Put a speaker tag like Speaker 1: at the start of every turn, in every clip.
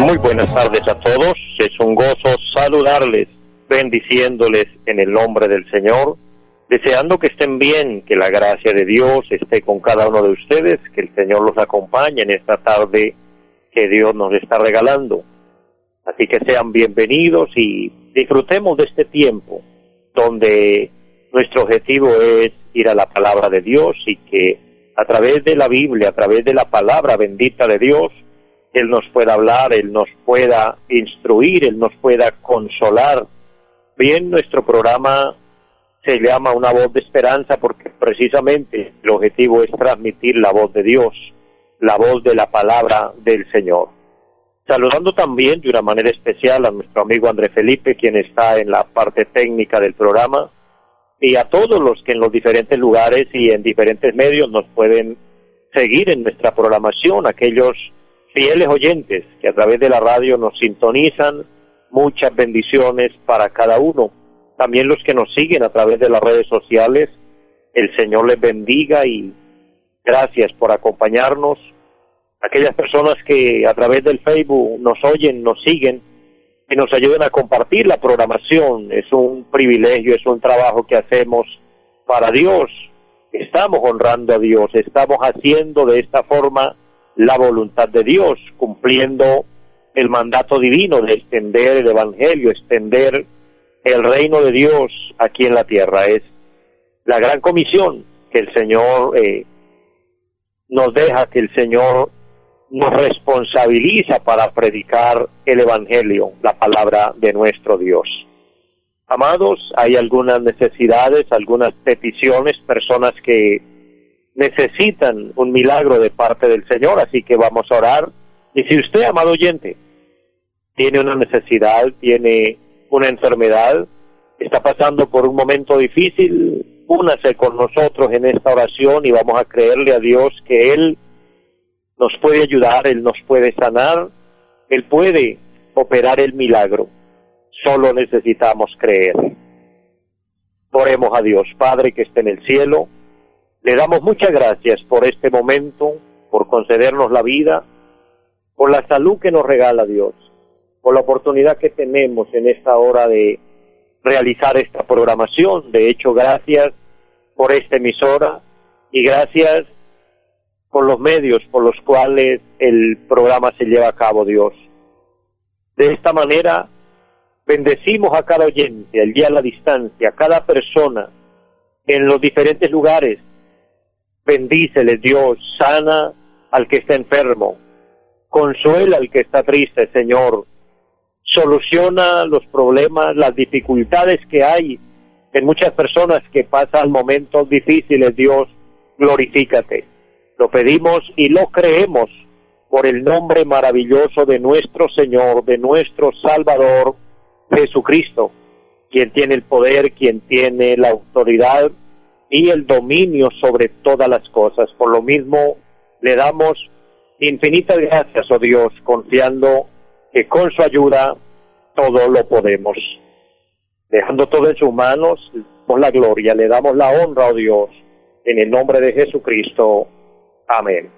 Speaker 1: muy buenas tardes a todos, es un gozo saludarles, bendiciéndoles en el nombre del Señor, deseando que estén bien, que la gracia de Dios esté con cada uno de ustedes, que el Señor los acompañe en esta tarde que Dios nos está regalando. Así que sean bienvenidos y disfrutemos de este tiempo donde nuestro objetivo es ir a la palabra de Dios y que a través de la Biblia, a través de la palabra bendita de Dios, Él nos pueda hablar, Él nos pueda instruir, Él nos pueda consolar. Bien, nuestro programa se llama Una voz de esperanza porque precisamente el objetivo es transmitir la voz de Dios, la voz de la palabra del Señor. Saludando también de una manera especial a nuestro amigo André Felipe, quien está en la parte técnica del programa, y a todos los que en los diferentes lugares y en diferentes medios nos pueden seguir en nuestra programación, aquellos fieles oyentes que a través de la radio nos sintonizan, muchas bendiciones para cada uno. También los que nos siguen a través de las redes sociales, el Señor les bendiga y gracias por acompañarnos. Aquellas personas que a través del Facebook nos oyen, nos siguen, que nos ayuden a compartir la programación. Es un privilegio, es un trabajo que hacemos para Dios. Estamos honrando a Dios, estamos haciendo de esta forma la voluntad de Dios, cumpliendo el mandato divino de extender el Evangelio, extender el reino de Dios aquí en la tierra. Es la gran comisión que el Señor eh, nos deja, que el Señor nos responsabiliza para predicar el Evangelio, la palabra de nuestro Dios. Amados, hay algunas necesidades, algunas peticiones, personas que necesitan un milagro de parte del Señor, así que vamos a orar. Y si usted, amado oyente, tiene una necesidad, tiene una enfermedad, está pasando por un momento difícil, únase con nosotros en esta oración y vamos a creerle a Dios que Él nos puede ayudar, Él nos puede sanar, Él puede operar el milagro. Solo necesitamos creer. Oremos a Dios, Padre que esté en el cielo. Le damos muchas gracias por este momento, por concedernos la vida, por la salud que nos regala Dios, por la oportunidad que tenemos en esta hora de realizar esta programación. De hecho, gracias por esta emisora y gracias por los medios por los cuales el programa se lleva a cabo, Dios. De esta manera, bendecimos a cada oyente, al día a la distancia, a cada persona en los diferentes lugares. Bendícele, Dios, sana al que está enfermo, consuela al que está triste, Señor. Soluciona los problemas, las dificultades que hay en muchas personas que pasan momentos difíciles, Dios, glorifícate. Lo pedimos y lo creemos por el nombre maravilloso de nuestro Señor, de nuestro Salvador, Jesucristo, quien tiene el poder, quien tiene la autoridad y el dominio sobre todas las cosas. Por lo mismo, le damos infinitas gracias, oh Dios, confiando que con su ayuda todo lo podemos. Dejando todo en sus manos, por la gloria, le damos la honra, oh Dios, en el nombre de Jesucristo. Amén.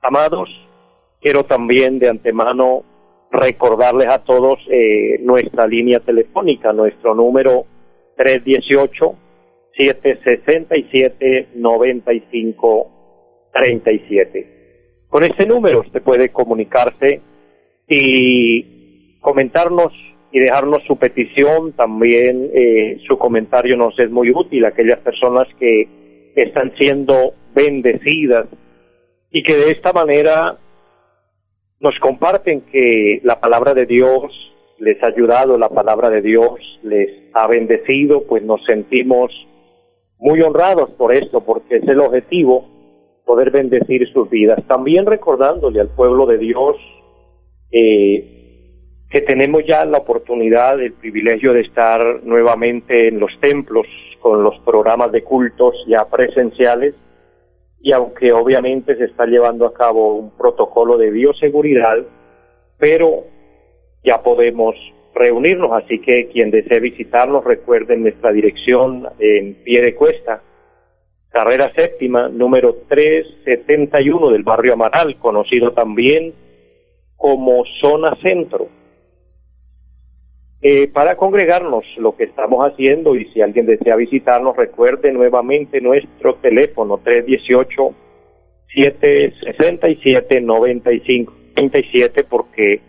Speaker 1: Amados, quiero también de antemano recordarles a todos eh, nuestra línea telefónica, nuestro número 318-767-9537. Con este número usted puede comunicarse y comentarnos y dejarnos su petición. También eh, su comentario nos es muy útil aquellas personas que están siendo bendecidas y que de esta manera nos comparten que la palabra de Dios les ha ayudado, la palabra de Dios les ha bendecido, pues nos sentimos muy honrados por esto, porque es el objetivo poder bendecir sus vidas. También recordándole al pueblo de Dios eh, que tenemos ya la oportunidad, el privilegio de estar nuevamente en los templos con los programas de cultos ya presenciales y aunque obviamente se está llevando a cabo un protocolo de bioseguridad, pero ya podemos reunirnos, así que quien desee visitarnos recuerden nuestra dirección en pie de cuesta, carrera séptima, número 371 del barrio Amaral, conocido también como zona centro. Eh, para congregarnos lo que estamos haciendo y si alguien desea visitarnos, recuerde nuevamente nuestro teléfono 318 767 9537 porque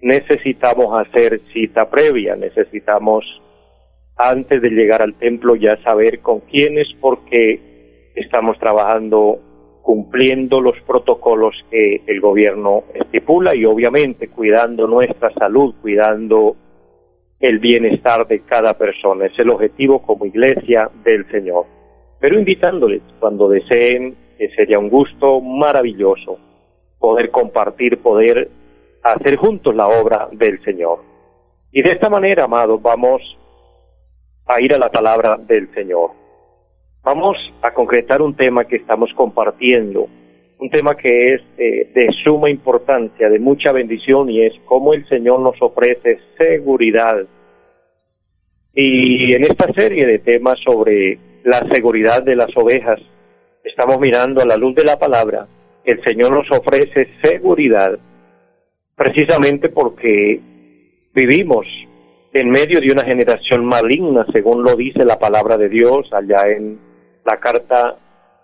Speaker 1: necesitamos hacer cita previa, necesitamos antes de llegar al templo ya saber con quiénes porque estamos trabajando cumpliendo los protocolos que el gobierno estipula y obviamente cuidando nuestra salud, cuidando el bienestar de cada persona. Es el objetivo como iglesia del Señor. Pero invitándoles cuando deseen, que sería un gusto maravilloso poder compartir, poder hacer juntos la obra del Señor. Y de esta manera, amados, vamos a ir a la palabra del Señor. Vamos a concretar un tema que estamos compartiendo, un tema que es eh, de suma importancia, de mucha bendición, y es cómo el Señor nos ofrece seguridad. Y en esta serie de temas sobre la seguridad de las ovejas, estamos mirando a la luz de la palabra, el Señor nos ofrece seguridad precisamente porque vivimos en medio de una generación maligna, según lo dice la palabra de Dios allá en la carta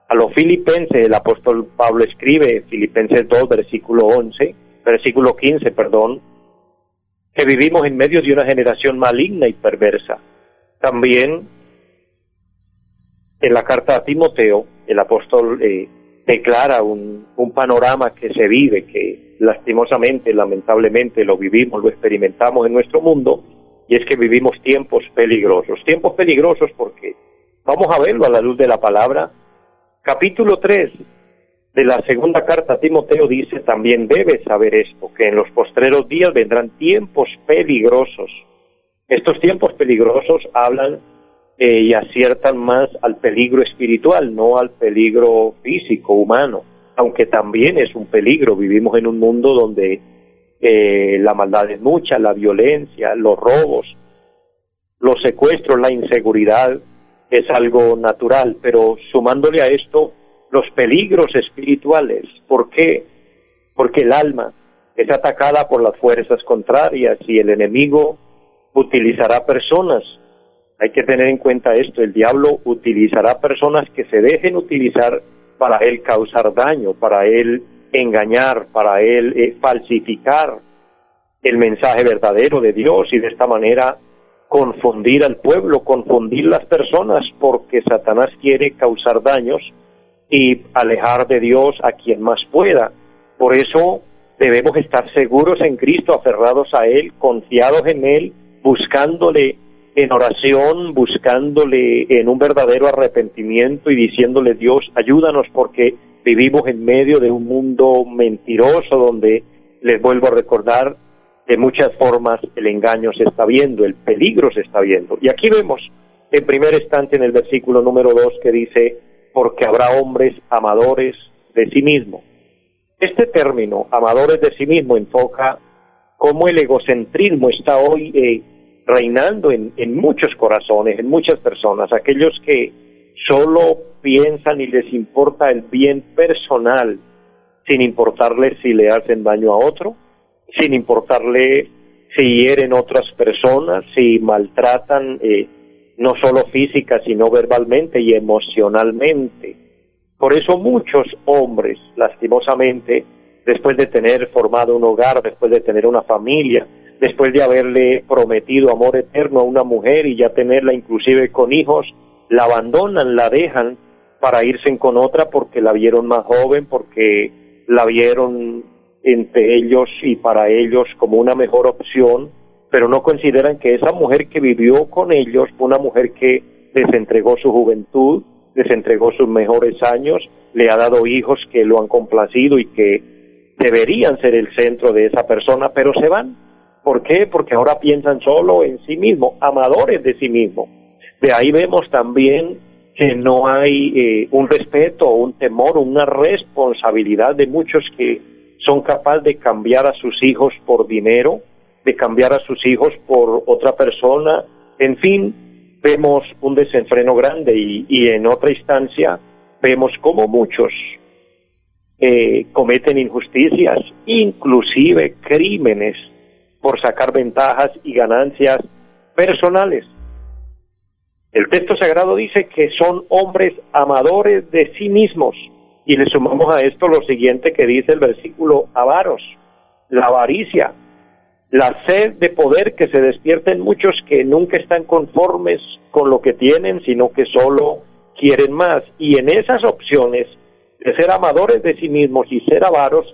Speaker 1: a los filipenses, el apóstol Pablo escribe, Filipenses 2, versículo 11, versículo 15, perdón, que vivimos en medio de una generación maligna y perversa. También en la carta a Timoteo, el apóstol eh, declara un, un panorama que se vive, que lastimosamente, lamentablemente lo vivimos, lo experimentamos en nuestro mundo, y es que vivimos tiempos peligrosos. Tiempos peligrosos porque, vamos a verlo a la luz de la palabra, capítulo 3 de la segunda carta a Timoteo dice, también debes saber esto, que en los postreros días vendrán tiempos peligrosos. Estos tiempos peligrosos hablan eh, y aciertan más al peligro espiritual, no al peligro físico, humano aunque también es un peligro. Vivimos en un mundo donde eh, la maldad es mucha, la violencia, los robos, los secuestros, la inseguridad es algo natural, pero sumándole a esto los peligros espirituales. ¿Por qué? Porque el alma es atacada por las fuerzas contrarias y el enemigo utilizará personas. Hay que tener en cuenta esto, el diablo utilizará personas que se dejen utilizar para él causar daño, para él engañar, para él eh, falsificar el mensaje verdadero de Dios y de esta manera confundir al pueblo, confundir las personas, porque Satanás quiere causar daños y alejar de Dios a quien más pueda. Por eso debemos estar seguros en Cristo, aferrados a Él, confiados en Él, buscándole en oración, buscándole en un verdadero arrepentimiento y diciéndole Dios, ayúdanos porque vivimos en medio de un mundo mentiroso donde, les vuelvo a recordar, de muchas formas el engaño se está viendo, el peligro se está viendo. Y aquí vemos en primer instante en el versículo número 2 que dice, porque habrá hombres amadores de sí mismo. Este término, amadores de sí mismo, enfoca cómo el egocentrismo está hoy eh, reinando en, en muchos corazones, en muchas personas, aquellos que solo piensan y les importa el bien personal, sin importarle si le hacen daño a otro, sin importarle si hieren otras personas, si maltratan eh, no solo física, sino verbalmente y emocionalmente. Por eso muchos hombres, lastimosamente, después de tener formado un hogar, después de tener una familia, después de haberle prometido amor eterno a una mujer y ya tenerla inclusive con hijos, la abandonan, la dejan para irse con otra porque la vieron más joven, porque la vieron entre ellos y para ellos como una mejor opción, pero no consideran que esa mujer que vivió con ellos una mujer que les entregó su juventud, les entregó sus mejores años, le ha dado hijos que lo han complacido y que deberían ser el centro de esa persona, pero se van. ¿Por qué? Porque ahora piensan solo en sí mismos, amadores de sí mismos. De ahí vemos también que no hay eh, un respeto, un temor, una responsabilidad de muchos que son capaces de cambiar a sus hijos por dinero, de cambiar a sus hijos por otra persona, en fin, vemos un desenfreno grande y, en otra instancia vemos como muchos eh, cometen injusticias, inclusive crímenes, por sacar ventajas y ganancias personales. El texto sagrado dice que son hombres amadores de sí mismos. Y le sumamos a esto lo siguiente que dice el versículo avaros, la avaricia, la sed de poder que se despierta en muchos que nunca están conformes con lo que tienen, sino que solo quieren más. Y en esas opciones de ser amadores de sí mismos y ser avaros,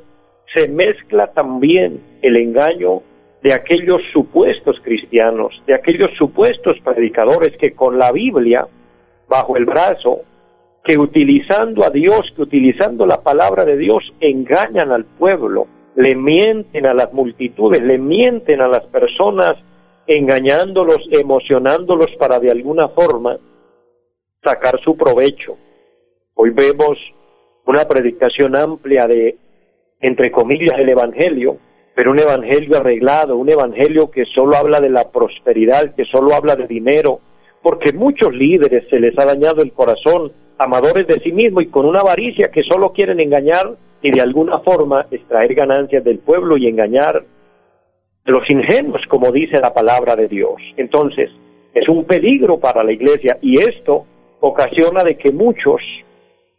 Speaker 1: se mezcla también el engaño de aquellos supuestos cristianos, de aquellos supuestos predicadores que con la Biblia bajo el brazo, que utilizando a Dios, que utilizando la palabra de Dios, engañan al pueblo, le mienten a las multitudes, le mienten a las personas, engañándolos, emocionándolos para de alguna forma sacar su provecho. Hoy vemos una predicación amplia de, entre comillas, el Evangelio, pero un evangelio arreglado, un evangelio que solo habla de la prosperidad, que solo habla de dinero, porque muchos líderes se les ha dañado el corazón, amadores de sí mismos y con una avaricia que solo quieren engañar y de alguna forma extraer ganancias del pueblo y engañar los ingenuos, como dice la palabra de Dios. Entonces, es un peligro para la iglesia y esto ocasiona de que muchos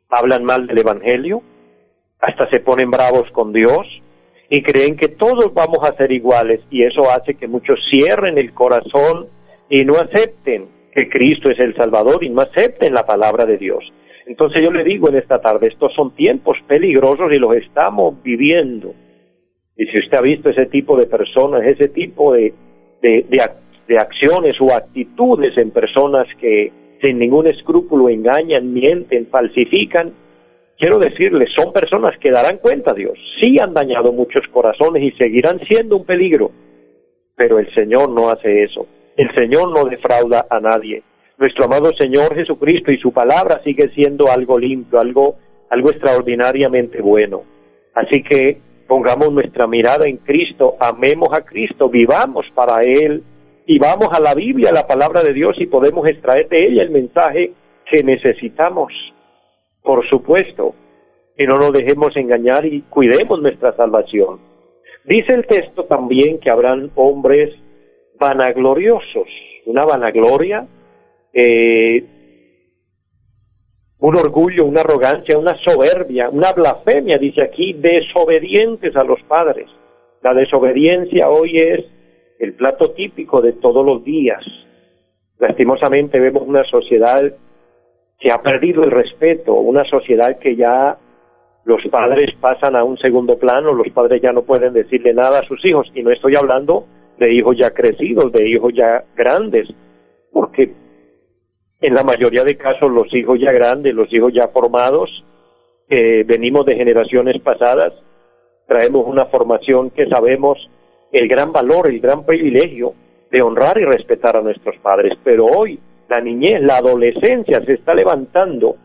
Speaker 1: hablan mal del evangelio, hasta se ponen bravos con Dios, y creen que todos vamos a ser iguales y eso hace que muchos cierren el corazón y no acepten que Cristo es el Salvador y no acepten la palabra de Dios. Entonces yo le digo en esta tarde, estos son tiempos peligrosos y los estamos viviendo. Y si usted ha visto ese tipo de personas, ese tipo de, de, de acciones o actitudes en personas que sin ningún escrúpulo engañan, mienten, falsifican, quiero decirles, son personas que darán cuenta Dios. Sí han dañado muchos corazones y seguirán siendo un peligro, pero el Señor no hace eso. El Señor no defrauda a nadie. Nuestro amado Señor Jesucristo y su palabra sigue siendo algo limpio, algo, algo extraordinariamente bueno. Así que pongamos nuestra mirada en Cristo, amemos a Cristo, vivamos para Él y vamos a la Biblia, la palabra de Dios y podemos extraer de ella el mensaje que necesitamos por supuesto, que no nos dejemos engañar y cuidemos nuestra salvación. Dice el texto también que habrán hombres vanagloriosos, una vanagloria, eh, un orgullo, una arrogancia, una soberbia, una blasfemia, dice aquí, desobedientes a los padres. La desobediencia hoy es el plato típico de todos los días. Lastimosamente vemos una sociedad se ha perdido el respeto, una sociedad que ya los padres pasan a un segundo plano, los padres ya no pueden decirle nada a sus hijos, y no estoy hablando de hijos ya crecidos, de hijos ya grandes, porque en la mayoría de casos los hijos ya grandes, los hijos ya formados, venimos de generaciones pasadas, traemos una formación que sabemos el gran valor, el gran privilegio de honrar y respetar a nuestros padres, pero hoy la niñez, la adolescencia se está levantando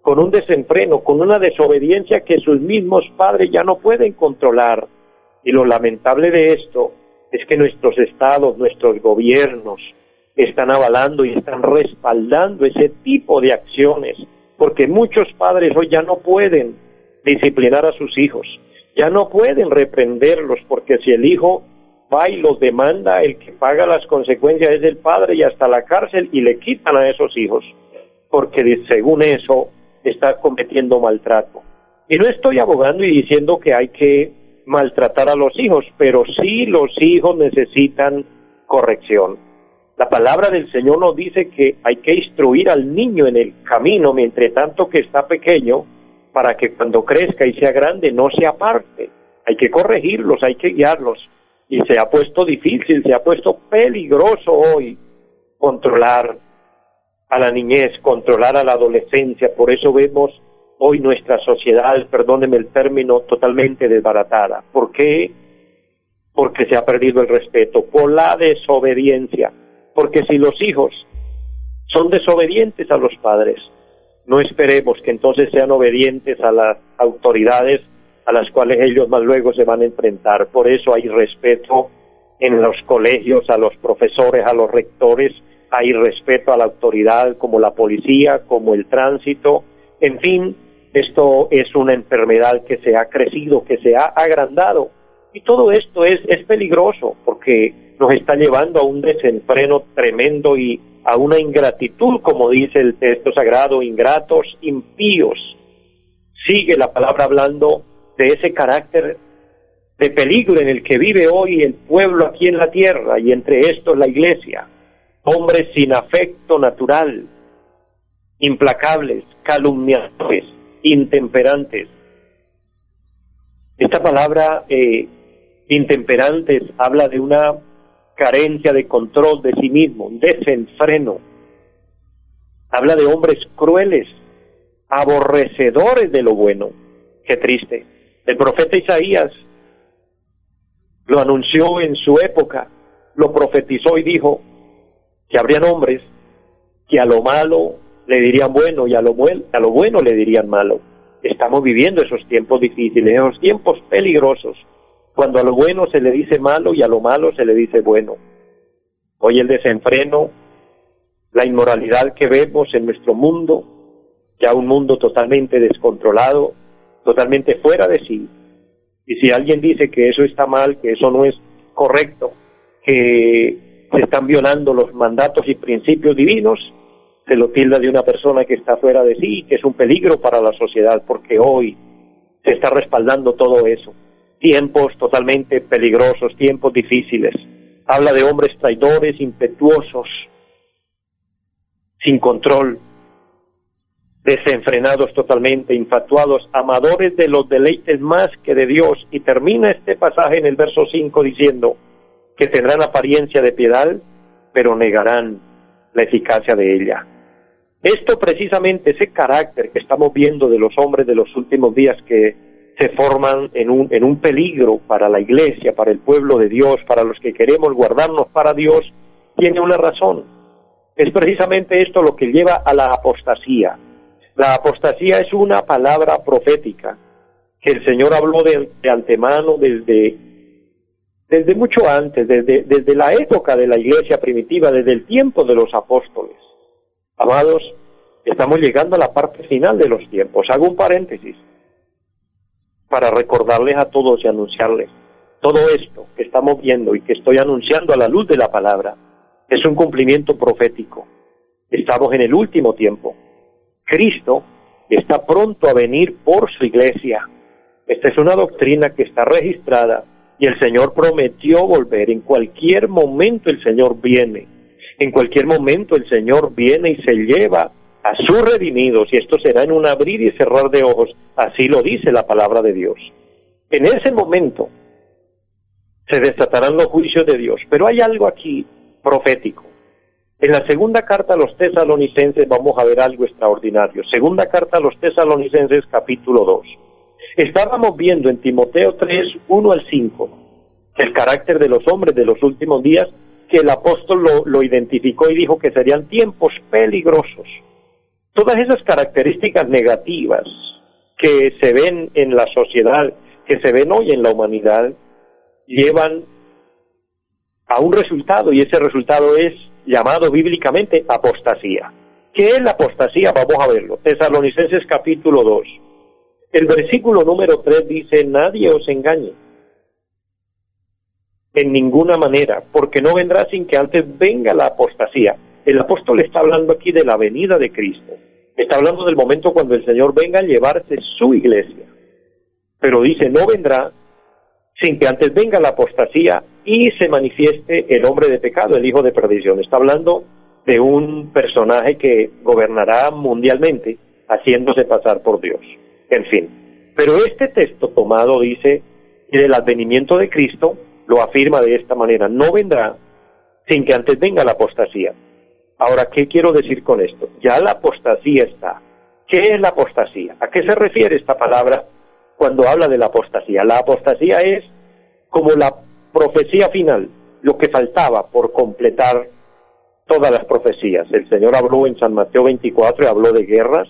Speaker 1: con un desenfreno, con una desobediencia que sus mismos padres ya no pueden controlar. Y lo lamentable de esto es que nuestros estados, nuestros gobiernos están avalando y están respaldando ese tipo de acciones, porque muchos padres hoy ya no pueden disciplinar a sus hijos, ya no pueden reprenderlos, porque si el hijo va y los demanda, el que paga las consecuencias es el padre y hasta la cárcel y le quitan a esos hijos, porque según eso está cometiendo maltrato. Y no estoy abogando y diciendo que hay que maltratar a los hijos, pero sí los hijos necesitan corrección. La palabra del Señor nos dice que hay que instruir al niño en el camino, mientras tanto que está pequeño, para que cuando crezca y sea grande no se aparte. Hay que corregirlos, hay que guiarlos y se ha puesto difícil, se ha puesto peligroso hoy controlar a la niñez, controlar a la adolescencia. Por eso vemos hoy nuestra sociedad, perdóneme el término, totalmente desbaratada. ¿Por qué? Porque se ha perdido el respeto, por la desobediencia. Porque si los hijos son desobedientes a los padres, no esperemos que entonces sean obedientes a las autoridades a las cuales ellos más luego se van a enfrentar. Por eso hay respeto en los colegios, a los profesores, a los rectores, hay respeto a la autoridad como la policía, como el tránsito, en fin, esto es una enfermedad que se ha crecido, que se ha agrandado. Y todo esto es, es peligroso porque nos está llevando a un desenfreno tremendo y a una ingratitud, como dice el texto sagrado, ingratos, impíos. Sigue la palabra hablando de ese carácter de peligro en el que vive hoy el pueblo aquí en la tierra y entre estos la iglesia. Hombres sin afecto natural, implacables, calumniadores, intemperantes. Esta palabra eh, intemperantes habla de una carencia de control de sí mismo, desenfreno. Habla de hombres crueles, aborrecedores de lo bueno. Qué triste. El profeta Isaías lo anunció en su época, lo profetizó y dijo que habrían hombres que a lo malo le dirían bueno y a lo, a lo bueno le dirían malo. Estamos viviendo esos tiempos difíciles, esos tiempos peligrosos, cuando a lo bueno se le dice malo y a lo malo se le dice bueno. Hoy el desenfreno, la inmoralidad que vemos en nuestro mundo, ya un mundo totalmente descontrolado, totalmente fuera de sí. Y si alguien dice que eso está mal, que eso no es correcto, que se están violando los mandatos y principios divinos, se lo tilda de una persona que está fuera de sí, que es un peligro para la sociedad, porque hoy se está respaldando todo eso. Tiempos totalmente peligrosos, tiempos difíciles. Habla de hombres traidores, impetuosos, sin control, desenfrenados totalmente, infatuados, amadores de los deleites más que de Dios. Y termina este pasaje en el verso 5 diciendo que tendrán apariencia de piedad, pero negarán la eficacia de ella. Esto precisamente, ese carácter que estamos viendo de los hombres de los últimos días que se forman en un, en un peligro para la iglesia, para el pueblo de Dios, para los que queremos guardarnos para Dios, tiene una razón. Es precisamente esto lo que lleva a la apostasía. La apostasía es una palabra profética que el Señor habló de, antemano desde, desde mucho antes, desde, desde la época de la iglesia primitiva, desde el tiempo de los apóstoles. Amados, estamos llegando a la parte final de los tiempos. Hago un paréntesis para recordarles a todos y anunciarles todo esto que estamos viendo y que estoy anunciando a la luz de la palabra es un cumplimiento profético. Estamos en el último tiempo. Cristo está pronto a venir por su iglesia. Esta es una doctrina que está registrada y el Señor prometió volver. En cualquier momento el Señor viene. En cualquier momento el Señor viene y se lleva a sus redimidos y esto será en un abrir y cerrar de ojos. Así lo dice la palabra de Dios. En ese momento se desatarán los juicios de Dios. Pero hay algo aquí profético. En la segunda carta a los tesalonicenses vamos a ver algo extraordinario. Segunda carta a los tesalonicenses capítulo 2. Estábamos viendo en Timoteo 3, 1 al 5, el carácter de los hombres de los últimos días que el apóstol lo, identificó y dijo que serían tiempos peligrosos. Todas esas características negativas que se ven en la sociedad, que se ven hoy en la humanidad, llevan a un resultado y ese resultado es llamado bíblicamente apostasía. ¿Qué es la apostasía? Vamos a verlo. Tesalonicenses capítulo 2. El versículo número 3 dice, nadie os engañe en ninguna manera, porque no vendrá sin que antes venga la apostasía. El apóstol está hablando aquí de la venida de Cristo. Está hablando del momento cuando el Señor venga a llevarse su iglesia. Pero dice, no vendrá sin que antes venga la apostasía y se manifieste el hombre de pecado, el hijo de perdición. Está hablando de un personaje que gobernará mundialmente haciéndose pasar por Dios. En fin. Pero este texto tomado dice que del advenimiento de Cristo lo afirma de esta manera, no vendrá sin que antes venga la apostasía. Ahora, ¿qué quiero decir con esto? Ya la apostasía está. ¿Qué es la apostasía? ¿A qué se refiere esta palabra cuando habla de la apostasía? La apostasía es como la profecía final, lo que faltaba por completar todas las profecías. El Señor habló en San Mateo 24 y habló de guerras,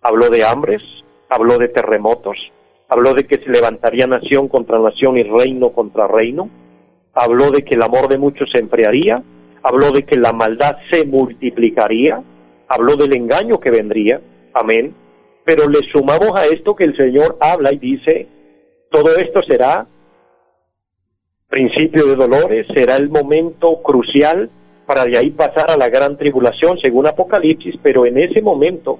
Speaker 1: habló de hambres, habló de terremotos, habló de que se levantaría nación contra nación y reino contra reino, habló de que el amor de muchos se enfriaría, habló de que la maldad se multiplicaría, habló del engaño que vendría, amén, pero le sumamos a esto que el Señor habla y dice, todo esto será principio de dolores, será el momento crucial para de ahí pasar a la gran tribulación, según Apocalipsis, pero en ese momento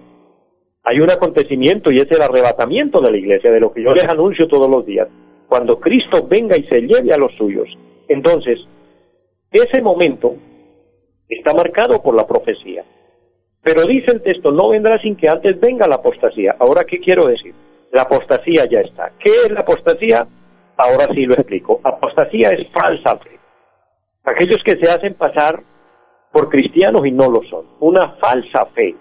Speaker 1: hay un acontecimiento y es el arrebatamiento de la iglesia, de lo que yo les anuncio todos los días, cuando Cristo venga y se lleve a los suyos. Entonces, ese momento está marcado por la profecía. Pero dice el texto, no vendrá sin que antes venga la apostasía. Ahora, ¿qué quiero decir? La apostasía ya está. ¿Qué es la apostasía? Ahora sí lo explico. Apostasía es falsa fe. Aquellos que se hacen pasar por cristianos y no lo son. Una falsa fe.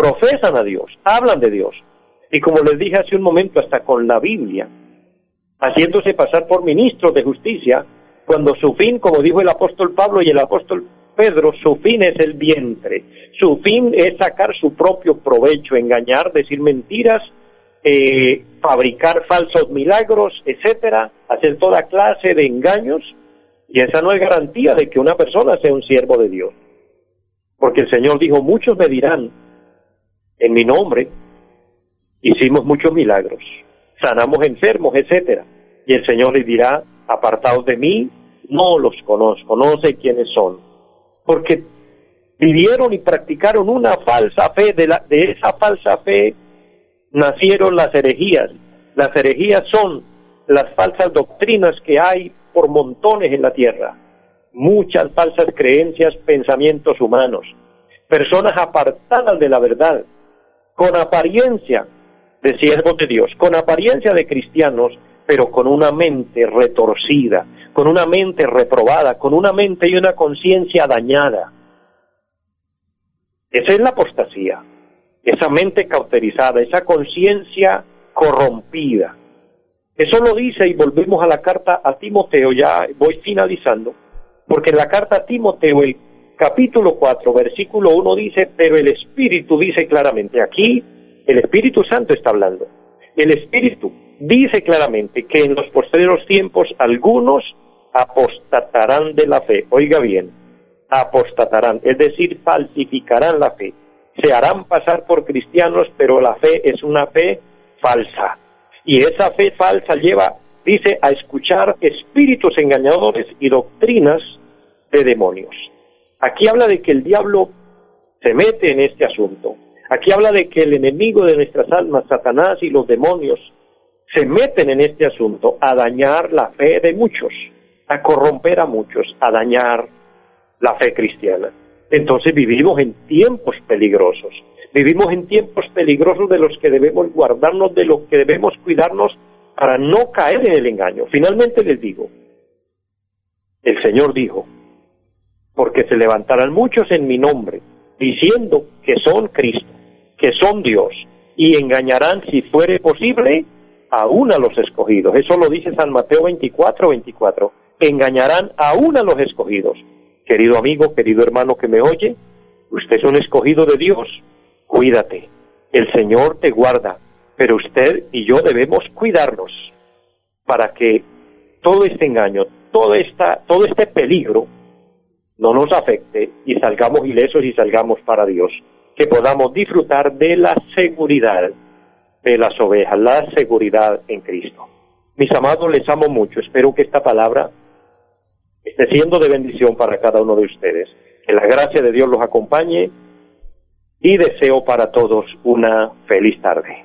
Speaker 1: Profesan a Dios, hablan de Dios. Y como les dije hace un momento, hasta con la Biblia, haciéndose pasar por ministros de justicia, cuando su fin, como dijo el apóstol Pablo y el apóstol Pedro, su fin es el vientre. Su fin es sacar su propio provecho, engañar, decir mentiras, eh, fabricar falsos milagros, etcétera, hacer toda clase de engaños y esa no es garantía de que una persona sea un siervo de Dios. Porque el Señor dijo, muchos me dirán, en mi nombre, hicimos muchos milagros, sanamos enfermos, etcétera. Y el Señor les dirá, apartados de mí, no los conozco, no sé quiénes son. Porque vivieron y practicaron una falsa fe, de, la, de esa falsa fe nacieron las herejías. Las herejías son las falsas doctrinas que hay por montones en la tierra, muchas falsas creencias, pensamientos humanos, personas apartadas de la verdad, con apariencia de siervos de Dios, con apariencia de cristianos, pero con una mente retorcida, con una mente reprobada, con una mente y una conciencia dañada. Esa es la apostasía, esa mente cauterizada, esa conciencia corrompida. Eso lo dice y volvemos a la carta a Timoteo, ya voy finalizando, porque en la carta a Timoteo, el capítulo 4, versículo 1 dice, pero el Espíritu dice claramente, aquí el Espíritu Santo está hablando, el Espíritu dice claramente que en los posteriores tiempos algunos apostatarán de la fe, oiga bien, apostatarán, es decir, falsificarán la fe, se harán pasar por cristianos, pero la fe es una fe falsa. Y esa fe falsa lleva, dice, a escuchar espíritus engañadores y doctrinas de demonios. Aquí habla de que el diablo se mete en este asunto. Aquí habla de que el enemigo de nuestras almas, Satanás y los demonios, se meten en este asunto a dañar la fe de muchos, a corromper a muchos, a dañar la fe cristiana. Entonces vivimos en tiempos peligrosos. Vivimos en tiempos peligrosos de los que debemos guardarnos, de los que debemos cuidarnos para no caer en el engaño. Finalmente les digo, el Señor dijo, porque se levantarán muchos en mi nombre, diciendo que son Cristo, que son Dios, y engañarán, si fuere posible, aún a los escogidos. Eso lo dice San Mateo 24, 24. Engañarán aún a los escogidos. Querido amigo, querido hermano que me oye, usted es un escogido de Dios, cuídate, el Señor te guarda, pero usted y yo debemos cuidarnos para que todo este engaño, todo, esta, todo este peligro no nos afecte y salgamos ilesos y salgamos para Dios, que podamos disfrutar de la seguridad de las ovejas, la seguridad en Cristo. Mis amados, les amo mucho, espero que esta palabra esté siendo de bendición para cada uno de ustedes. Que la gracia de Dios los acompañe y deseo para todos una feliz tarde.